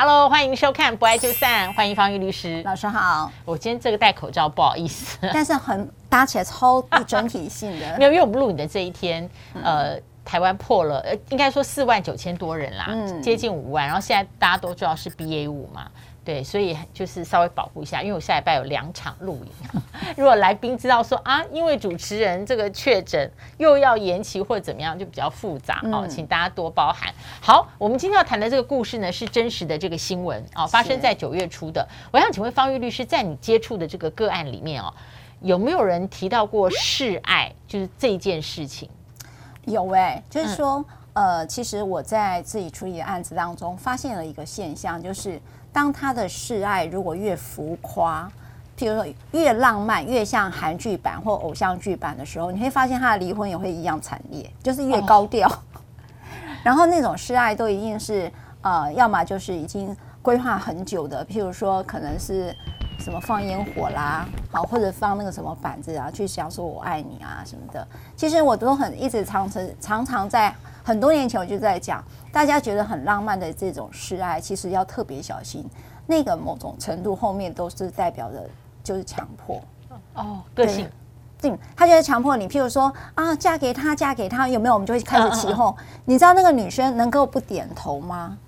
Hello，欢迎收看《不爱就散》，欢迎方玉律师。老师好，我今天这个戴口罩不好意思，但是很搭起来超不整体性的。没有，因为我们录你的这一天，呃，台湾破了，呃，应该说四万九千多人啦，嗯，接近五万，然后现在大家都知道是 BA 五嘛。对，所以就是稍微保护一下，因为我下礼拜有两场录影。如果来宾知道说啊，因为主持人这个确诊又要延期或者怎么样，就比较复杂哦，请大家多包涵。好，我们今天要谈的这个故事呢，是真实的这个新闻啊，发生在九月初的。我想请问方玉律师，在你接触的这个个案里面哦，有没有人提到过示爱，就是这件事情？有哎、欸，就是说、嗯，呃，其实我在自己处理的案子当中，发现了一个现象，就是。当他的示爱如果越浮夸，譬如说越浪漫，越像韩剧版或偶像剧版的时候，你会发现他的离婚也会一样惨烈，就是越高调。Oh. 然后那种示爱都一定是呃，要么就是已经规划很久的，譬如说可能是什么放烟火啦，好，或者放那个什么板子啊，去想说我爱你啊什么的。其实我都很一直常常常常在。很多年前我就在讲，大家觉得很浪漫的这种示爱，其实要特别小心。那个某种程度后面都是代表着就是强迫哦，个性，对，他就是强迫你。譬如说啊，嫁给他，嫁给他，有没有？我们就会开始起哄。你知道那个女生能够不点头吗？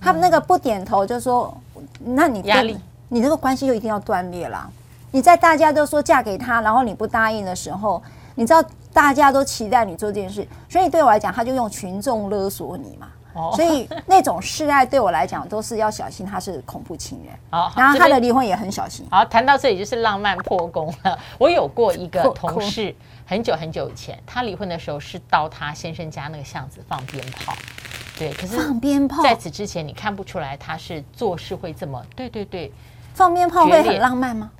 他们那个不点头，就说那你压力，你这个关系就一定要断裂了。你在大家都说嫁给他，然后你不答应的时候，你知道。大家都期待你做这件事，所以对我来讲，他就用群众勒索你嘛。哦，所以那种示爱对我来讲都是要小心，他是恐怖情人。哦，然后他的离婚也很小心。好，谈到这里就是浪漫破功了。我有过一个同事，很久很久以前，他离婚的时候是到他先生家那个巷子放鞭炮。对，可是放鞭炮，在此之前你看不出来他是做事会这么……对对对，放鞭炮会很浪漫吗？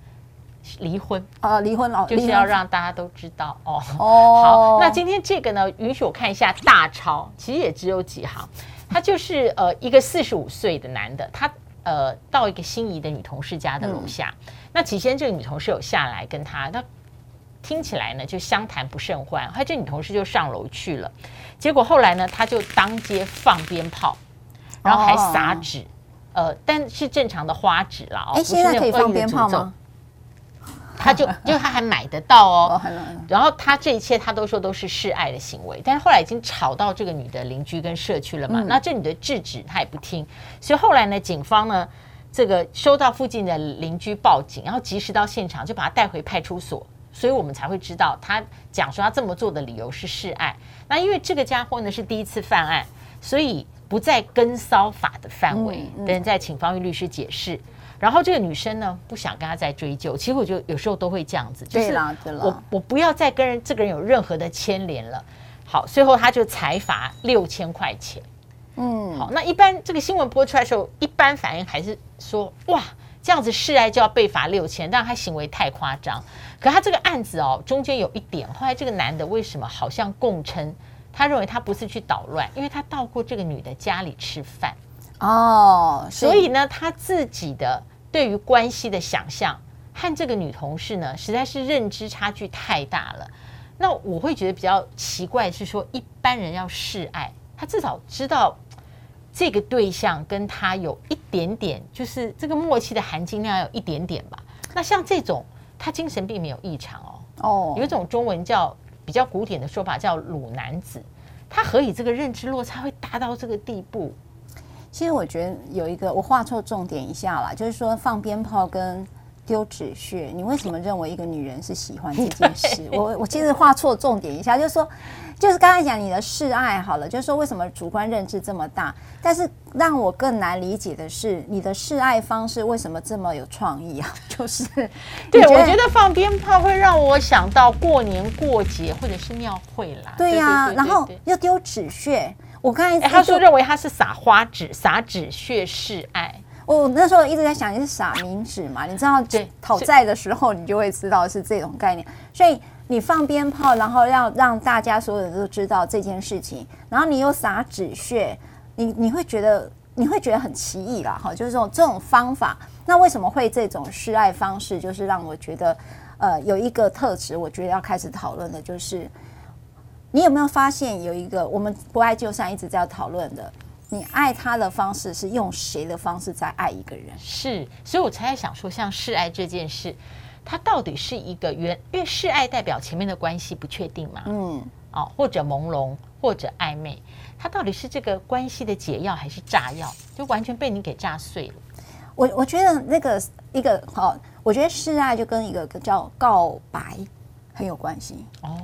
离婚啊，离婚哦，就是要让大家都知道哦。哦，好，那今天这个呢，允许我看一下大钞，其实也只有几行。他就是呃一个四十五岁的男的，他呃到一个心仪的女同事家的楼下。嗯、那起先这个女同事有下来跟他，那听起来呢就相谈不甚欢。他这女同事就上楼去了，结果后来呢，他就当街放鞭炮，然后还撒纸、哦，呃，但是正常的花纸啦。哦，哎，现在可以放鞭炮吗？他就 因为他还买得到哦，然后他这一切他都说都是示爱的行为，但是后来已经吵到这个女的邻居跟社区了嘛，那这女的制止他也不听，所以后来呢，警方呢这个收到附近的邻居报警，然后及时到现场就把他带回派出所，所以我们才会知道他讲说他这么做的理由是示爱。那因为这个家伙呢是第一次犯案，所以不在跟骚法的范围，等人再请方玉律师解释。然后这个女生呢，不想跟他再追究。其实我觉得有时候都会这样子，就是我我不要再跟人这个人有任何的牵连了。好，最后他就裁罚六千块钱。嗯，好，那一般这个新闻播出来的时候，一般反应还是说哇，这样子示爱就要被罚六千，但他行为太夸张。可他这个案子哦，中间有一点，后来这个男的为什么好像供称，他认为他不是去捣乱，因为他到过这个女的家里吃饭。哦，所以呢，他自己的。对于关系的想象和这个女同事呢，实在是认知差距太大了。那我会觉得比较奇怪是说，一般人要示爱，他至少知道这个对象跟他有一点点，就是这个默契的含金量有一点点吧。那像这种，他精神并没有异常哦。哦，有一种中文叫比较古典的说法叫“鲁男子”，他何以这个认知落差会大到这个地步？其实我觉得有一个我画错重点一下啦，就是说放鞭炮跟丢纸屑，你为什么认为一个女人是喜欢这件事？我我其实画错重点一下，就是说，就是刚才讲你的示爱好了，就是说为什么主观认知这么大？但是让我更难理解的是，你的示爱方式为什么这么有创意啊？就是 对，我觉得放鞭炮会让我想到过年过节或者是庙会啦。对呀、啊，然后又丢纸屑。我刚才、欸、他说认为他是撒花纸、撒纸屑示爱。我那时候一直在想，你是撒冥纸嘛？你知道，讨债的时候你就会知道是这种概念。所以你放鞭炮，然后要让大家所有人都知道这件事情，然后你又撒纸屑，你你会觉得你会觉得很奇异啦，哈，就是这种这种方法。那为什么会这种示爱方式？就是让我觉得，呃，有一个特质，我觉得要开始讨论的就是。你有没有发现有一个我们不爱就散一直在讨论的，你爱他的方式是用谁的方式在爱一个人？是，所以我才在想说，像示爱这件事，它到底是一个原，因为示爱代表前面的关系不确定嘛，嗯，哦，或者朦胧，或者暧昧，它到底是这个关系的解药还是炸药？就完全被你给炸碎了。我我觉得那个一个好，我觉得示爱就跟一个叫告白很有关系哦。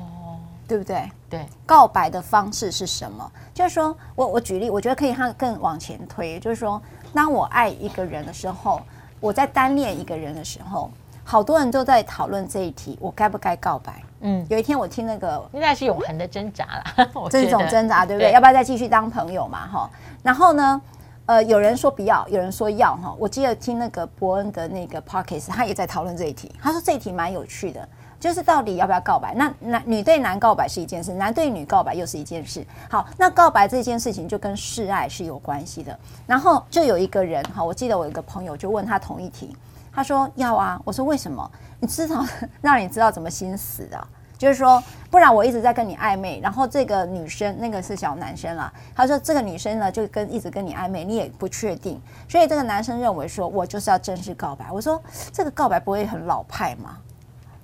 对不对？对，告白的方式是什么？就是说我我举例，我觉得可以看更往前推，就是说，当我爱一个人的时候，我在单恋一个人的时候，好多人都在讨论这一题，我该不该告白？嗯，有一天我听那个，应该是永恒的挣扎了，这是一种挣扎，对不对？对，要不要再继续当朋友嘛？哈，然后呢，呃，有人说不要，有人说要，哈。我记得听那个伯恩的那个 p o c k e t 他也在讨论这一题，他说这一题蛮有趣的。就是到底要不要告白？那男女对男告白是一件事，男对女告白又是一件事。好，那告白这件事情就跟示爱是有关系的。然后就有一个人哈，我记得我有一个朋友就问他同一题，他说要啊。我说为什么？你知道 让你知道怎么心死的，就是说不然我一直在跟你暧昧，然后这个女生那个是小男生啦，他说这个女生呢就跟一直跟你暧昧，你也不确定，所以这个男生认为说我就是要正式告白。我说这个告白不会很老派吗？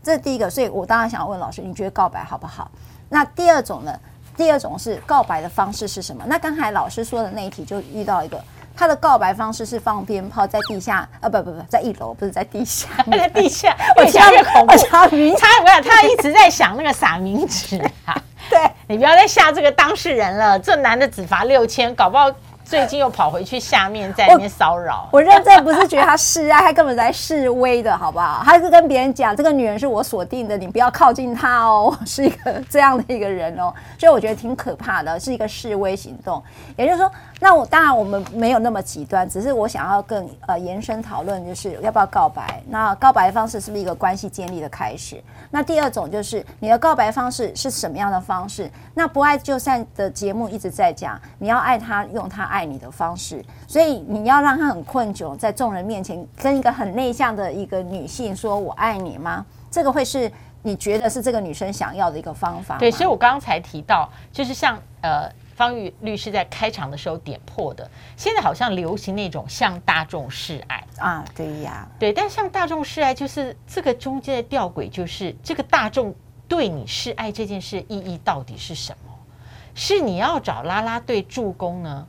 这是第一个，所以我当然想要问老师，你觉得告白好不好？那第二种呢？第二种是告白的方式是什么？那刚才老师说的那一题就遇到一个，他的告白方式是放鞭炮在地下，啊不不不，在一楼，不是在地下，在地下，越想越恐怖。他我想他一直在想那个撒冥纸啊，对你不要再吓这个当事人了，这男的只罚六千，搞不好。最近又跑回去下面在那边骚扰，我认真不是觉得他示爱，他根本在示威的好不好？他是跟别人讲，这个女人是我锁定的，你不要靠近她哦，是一个这样的一个人哦，所以我觉得挺可怕的，是一个示威行动。也就是说，那我当然我们没有那么极端，只是我想要更呃延伸讨论，就是要不要告白？那告白方式是不是一个关系建立的开始？那第二种就是你的告白方式是什么样的方式？那不爱就散的节目一直在讲，你要爱他，用他爱你的方式，所以你要让他很困窘，在众人面前跟一个很内向的一个女性说“我爱你”吗？这个会是你觉得是这个女生想要的一个方法？对，所以我刚才提到，就是像呃方玉律师在开场的时候点破的，现在好像流行那种向大众示爱啊，对呀，对，但向大众示爱就是这个中间的吊诡，就是这个大众对你示爱这件事意义到底是什么？是你要找拉拉队助攻呢？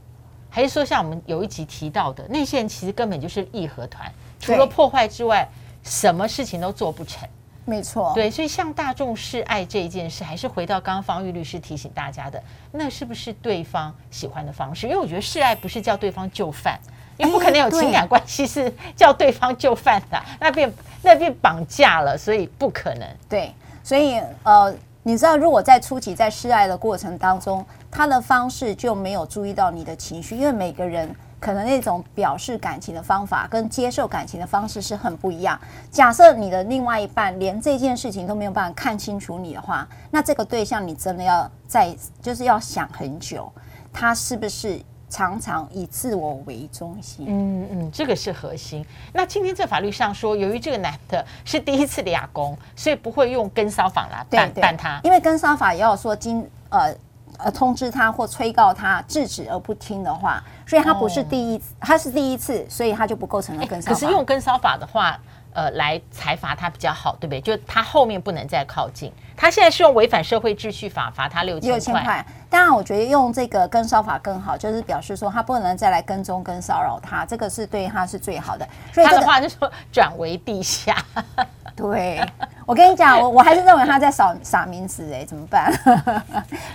还是说，像我们有一集提到的，那些人其实根本就是义和团，除了破坏之外，什么事情都做不成。没错，对，所以向大众示爱这一件事，还是回到刚刚方玉律师提醒大家的，那是不是对方喜欢的方式？因为我觉得示爱不是叫对方就范，因为不可能有情感关系是叫对方就范的，那变那变绑架了，所以不可能。对，所以呃。你知道，如果在初期在示爱的过程当中，他的方式就没有注意到你的情绪，因为每个人可能那种表示感情的方法跟接受感情的方式是很不一样。假设你的另外一半连这件事情都没有办法看清楚你的话，那这个对象你真的要再就是要想很久，他是不是？常常以自我为中心，嗯嗯，这个是核心。那今天在法律上说，由于这个男的是第一次的亚公，所以不会用跟骚法来办办他，因为跟骚法也要说经呃呃通知他或催告他制止而不听的话，所以他不是第一次，他是第一次，所以他就不构成了跟骚法。可是用跟骚法的话。呃，来裁罚他比较好，对不对？就他后面不能再靠近。他现在是用违反社会秩序法罚他六千块。六千块。当然，我觉得用这个跟骚法更好，就是表示说他不能再来跟踪跟骚扰他，这个是对他是最好的。所以、这个、他的话就是说转为地下。对，我跟你讲，我我还是认为他在撒撒冥纸哎，怎么办？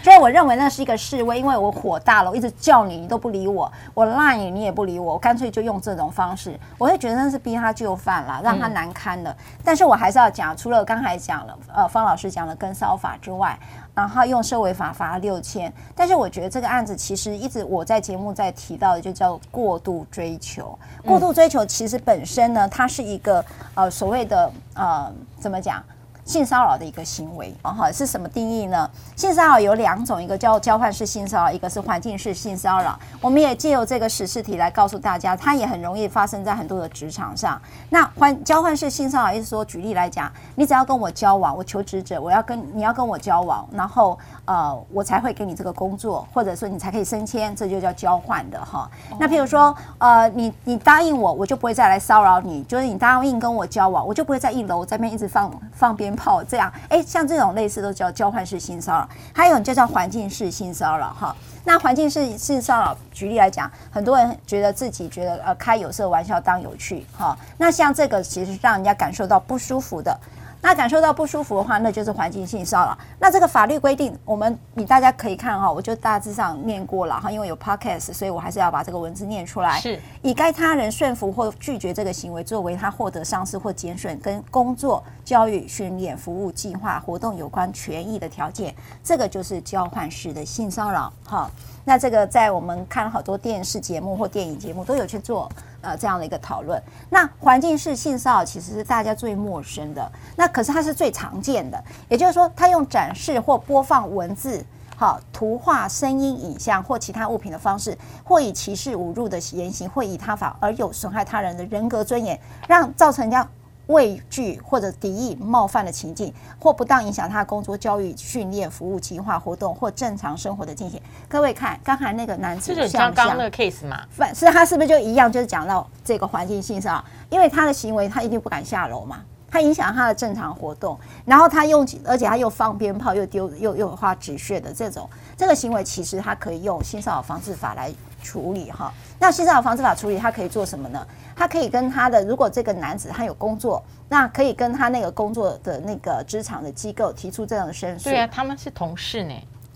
所 以我认为那是一个示威，因为我火大了，我一直叫你，你都不理我，我赖你，你也不理我，我干脆就用这种方式，我会觉得那是逼他就范了，让他难堪了。嗯、但是我还是要讲，除了刚才讲了，呃，方老师讲了跟骚法之外。然后用社维法罚六千，但是我觉得这个案子其实一直我在节目在提到的，就叫过度追求。过度追求其实本身呢，它是一个呃所谓的呃怎么讲，性骚扰的一个行为啊哈，是什么定义呢？性骚扰有两种，一个叫交换式性骚扰，一个是环境式性骚扰。我们也借由这个时事题来告诉大家，它也很容易发生在很多的职场上。那换交换式性骚扰，意思说，举例来讲，你只要跟我交往，我求职者，我要跟你要跟我交往，然后呃，我才会给你这个工作，或者说你才可以升迁，这就叫交换的哈。那譬如说，呃，你你答应我，我就不会再来骚扰你，就是你答应跟我交往，我就不会在一楼这边一直放放鞭跑这样。哎，像这种类似都叫交换式性骚扰，还有就叫环境式性骚扰哈。那环境式性骚扰，举例来讲，很多人觉得自己觉得呃开有色玩笑当有趣哈。那像这个其实让人家感受到不舒服的。那感受到不舒服的话，那就是环境性骚扰。那这个法律规定，我们你大家可以看哈，我就大致上念过了哈，因为有 podcast，所以我还是要把这个文字念出来。是以该他人顺服或拒绝这个行为，作为他获得上司或减损跟工作、教育、训练、服务计划、活动有关权益的条件，这个就是交换式的性骚扰哈。那这个在我们看了好多电视节目或电影节目都有去做。呃，这样的一个讨论，那环境式性骚扰其实是大家最陌生的，那可是它是最常见的。也就是说，它用展示或播放文字、好图画、声音、影像或其他物品的方式，或以歧视、侮辱的言行，或以他法而有损害他人的人格尊严，让造成这样。畏惧或者敌意、冒犯的情境，或不当影响他的工作、教育、训练、服务计划、活动或正常生活的进行。各位看，刚才那个男子像？刚刚那个 case 嘛？反是他是不是就一样？就是讲到这个环境性上，因为他的行为，他一定不敢下楼嘛，他影响他的正常活动，然后他用，而且他又放鞭炮，又丢，又又花纸屑的这种，这个行为其实他可以用性骚扰防治法来处理哈。那性骚扰防治法处理，他可以做什么呢？他可以跟他的，如果这个男子他有工作，那可以跟他那个工作的那个职场的机构提出这样的申诉。对啊，他们是同事呢。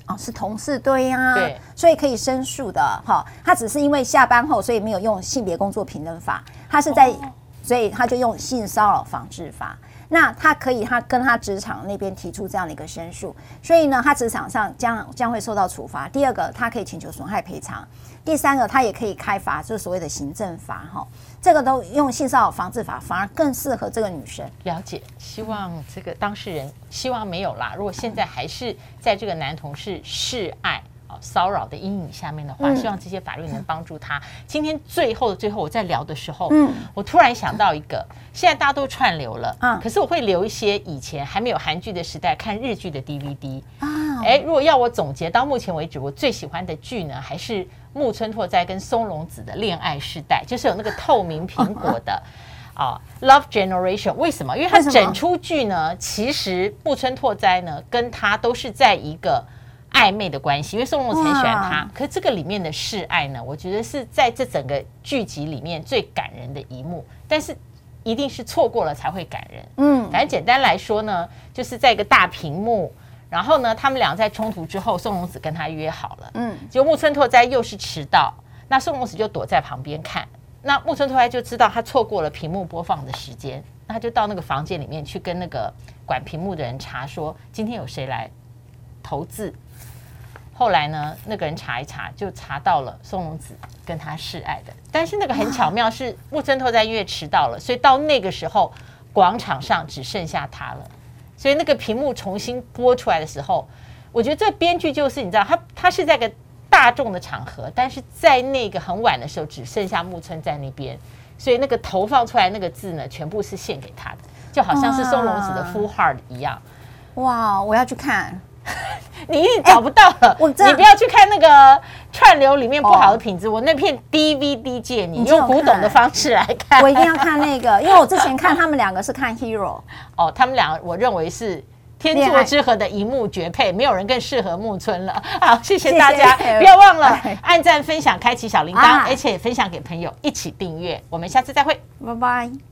哦，是同事，对呀、啊。对。所以可以申诉的哈。他只是因为下班后，所以没有用性别工作平等法，他是在，哦、所以他就用性骚扰防治法。那他可以，他跟他职场那边提出这样的一个申诉，所以呢，他职场上将将会受到处罚。第二个，他可以请求损害赔偿。第三个，他也可以开罚，就是所谓的行政罚哈。这个都用性骚扰防治法，反而更适合这个女生。了解，希望这个当事人希望没有啦。如果现在还是在这个男同事示爱啊骚扰的阴影下面的话，嗯、希望这些法律能帮助他。今天最后的最后，我在聊的时候，嗯，我突然想到一个，现在大家都串流了，嗯，可是我会留一些以前还没有韩剧的时代看日剧的 DVD 啊。哎，如果要我总结到目前为止，我最喜欢的剧呢，还是。木村拓哉跟松隆子的恋爱时代，就是有那个透明苹果的 啊，Love Generation。为什么？因为它整出剧呢，其实木村拓哉呢跟他都是在一个暧昧的关系，因为宋隆子很喜欢他。可是这个里面的示爱呢，我觉得是在这整个剧集里面最感人的一幕。但是一定是错过了才会感人。嗯，反正简单来说呢，就是在一个大屏幕。然后呢，他们俩在冲突之后，宋隆子跟他约好了，嗯，结果木村拓哉又是迟到，那宋隆子就躲在旁边看，那木村拓哉就知道他错过了屏幕播放的时间，那他就到那个房间里面去跟那个管屏幕的人查说今天有谁来投字，后来呢，那个人查一查就查到了松隆子跟他示爱的，但是那个很巧妙是木村拓哉因为迟到了，所以到那个时候广场上只剩下他了。所以那个屏幕重新播出来的时候，我觉得这编剧就是你知道，他他是在个大众的场合，但是在那个很晚的时候，只剩下木村在那边，所以那个投放出来那个字呢，全部是献给他的，就好像是松隆子的 full heart 一样。哇，我要去看。你一定找不到了，欸、你不要去看那个串流里面不好的品质。哦、我那片 DVD 借你，你用古董的方式来看。我一定要看那个，因为我之前看他们两个是看 Hero。哦，他们两个我认为是天作之合的一幕绝配，没有人更适合木村了。好，谢谢大家，谢谢不要忘了 按赞、分享、开启小铃铛，而且分享给朋友一起订阅。我们下次再会，拜拜。